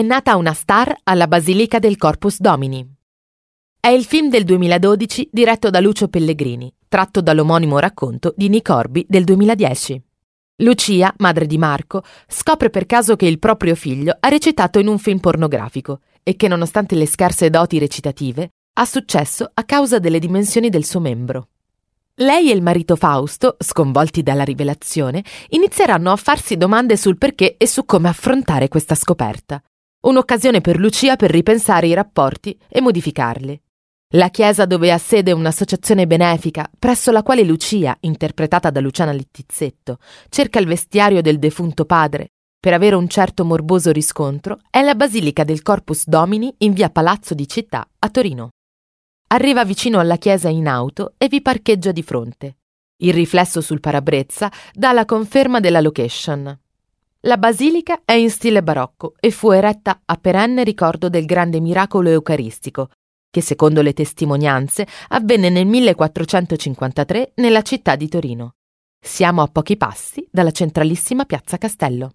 è nata una star alla Basilica del Corpus Domini. È il film del 2012 diretto da Lucio Pellegrini, tratto dall'omonimo racconto di Nick Orbi del 2010. Lucia, madre di Marco, scopre per caso che il proprio figlio ha recitato in un film pornografico e che nonostante le scarse doti recitative ha successo a causa delle dimensioni del suo membro. Lei e il marito Fausto, sconvolti dalla rivelazione, inizieranno a farsi domande sul perché e su come affrontare questa scoperta. Un'occasione per Lucia per ripensare i rapporti e modificarli. La chiesa dove ha sede un'associazione benefica, presso la quale Lucia, interpretata da Luciana Littizzetto, cerca il vestiario del defunto padre per avere un certo morboso riscontro, è la Basilica del Corpus Domini in via Palazzo di Città a Torino. Arriva vicino alla chiesa in auto e vi parcheggia di fronte. Il riflesso sul parabrezza dà la conferma della location. La basilica è in stile barocco e fu eretta a perenne ricordo del grande miracolo eucaristico, che secondo le testimonianze avvenne nel 1453 nella città di Torino. Siamo a pochi passi dalla centralissima piazza Castello.